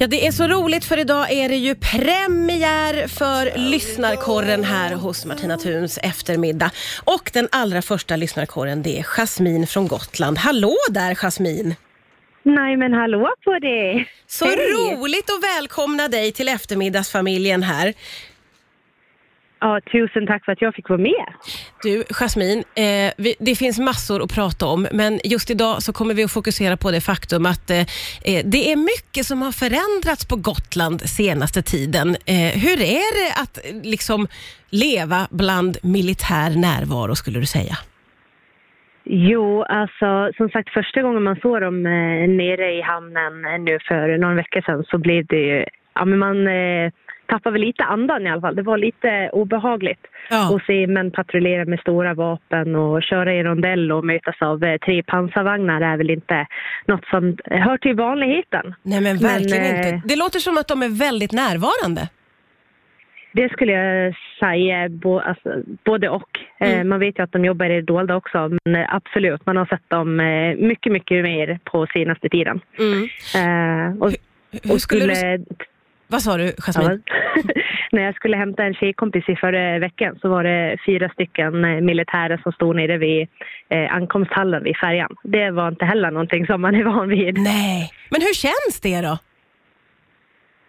Ja, det är så roligt för idag är det ju premiär för lyssnarkorren här hos Martina Thuns eftermiddag. Och den allra första lyssnarkorren det är Jasmin från Gotland. Hallå där Jasmin! Nej men hallå på dig! Så Hej. roligt att välkomna dig till eftermiddagsfamiljen här. Ja, tusen tack för att jag fick vara med. Du Jasmin, eh, vi, det finns massor att prata om men just idag så kommer vi att fokusera på det faktum att eh, eh, det är mycket som har förändrats på Gotland senaste tiden. Eh, hur är det att liksom leva bland militär närvaro skulle du säga? Jo, alltså som sagt första gången man såg dem eh, nere i hamnen eh, nu för någon vecka sedan så blev det ju, ja men man eh, tappade lite andan i alla fall. Det var lite obehagligt Ja. att se män patrullera med stora vapen och köra i rondell och mötas av eh, tre pansarvagnar är väl inte något som hör till vanligheten. Nej men verkligen Men, eh, inte. Det låter som att de är väldigt närvarande. Det skulle jag säga, bo, alltså, både och. Eh, Mm. man vet ju att de jobbar i det dolda också, men absolut, man har sett dem mycket, mycket mer på senaste tiden. Mm. Eh, och, Hur och skulle du, skulle, vad sa du Jasmin? ja, när jag skulle hämta en tjejkompis i förra veckan så var det fyra stycken eh, militärer som stod nere vid eh, ankomsthallen vid färjan. Det var inte heller någonting som man är van vid. Nej, men hur känns det då?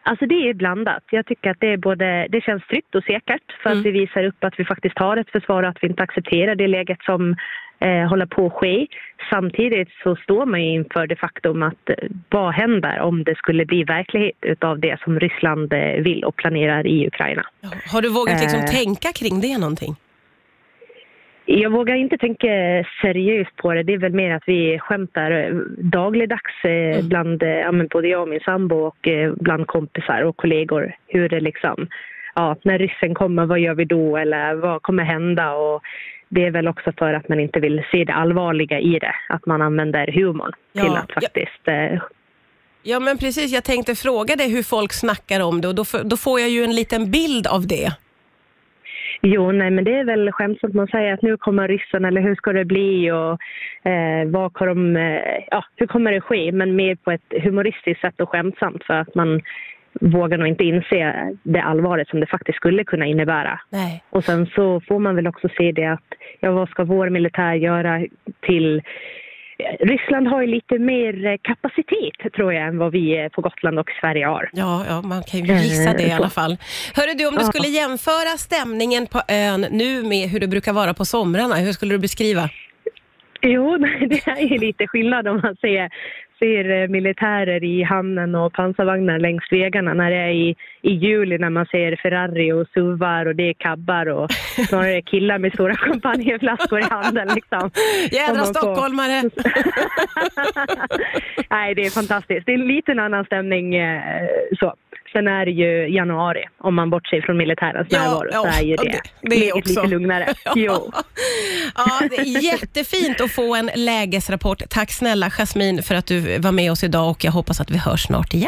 Alltså det är blandat. Jag tycker att det, är både, det känns tryggt och säkert för Mm. att vi visar upp att vi faktiskt har ett försvar och att vi inte accepterar det läget som eh, håller på att ske. Samtidigt så står man ju inför det faktum att eh, vad händer om det skulle bli verklighet utav det som Ryssland eh, vill och planerar i Ukraina. Har du vågat liksom Eh. tänka kring det någonting? Jag vågar inte tänka seriöst på det. Det är väl mer att vi skämtar eh, dagligdags Mm. bland både jag och min sambo och bland kompisar och kollegor. Hur det liksom, ja, när ryssen kommer, vad gör vi då? Eller vad kommer hända? Och det är väl också för att man inte vill se det allvarliga i det. Att man använder humorn Ja, till att ja. faktiskt eh, Ja men precis, jag tänkte fråga dig hur folk snackar om det och då, då får jag ju en liten bild av det. Jo, nej, men det är väl skämtsamt. Man säger att nu kommer ryssen eller hur ska det bli och eh, vad kommer de, eh, ja, hur kommer det ske? Men mer på ett humoristiskt sätt och skämtsamt för att man vågar nog inte inse det allvaret som det faktiskt skulle kunna innebära. Nej. Och sen så får man väl också se det att, ja vad ska vår militär göra till Ryssland har ju lite mer eh, kapacitet tror jag än vad vi eh, på Gotland och Sverige har. Ja, ja, man kan ju gissa det i alla fall. Hörru du, om du Ja. skulle jämföra stämningen på ön nu med hur det brukar vara på somrarna, hur skulle du beskriva? Jo, det är ju lite skillnad om man ser, ser eh, militärer i hamnen och pansarvagnar längs vägarna när det är i, i juli när man ser Ferrari och SUVar och det är cabbar och snarare killar med stora champagneflaskor i handen. Liksom. Om Jädra stockholmare! Nej, det är fantastiskt. Det är en liten annan stämning eh, så. Sen är det ju januari, om man bortser från militärens Ja, närvaro, ja, så är ju det, det- det är också. lite lugnare. Jo. Ja, det är jättefint att få en lägesrapport. Tack snälla Jasmin för att du var med oss idag och jag hoppas att vi hörs snart igen.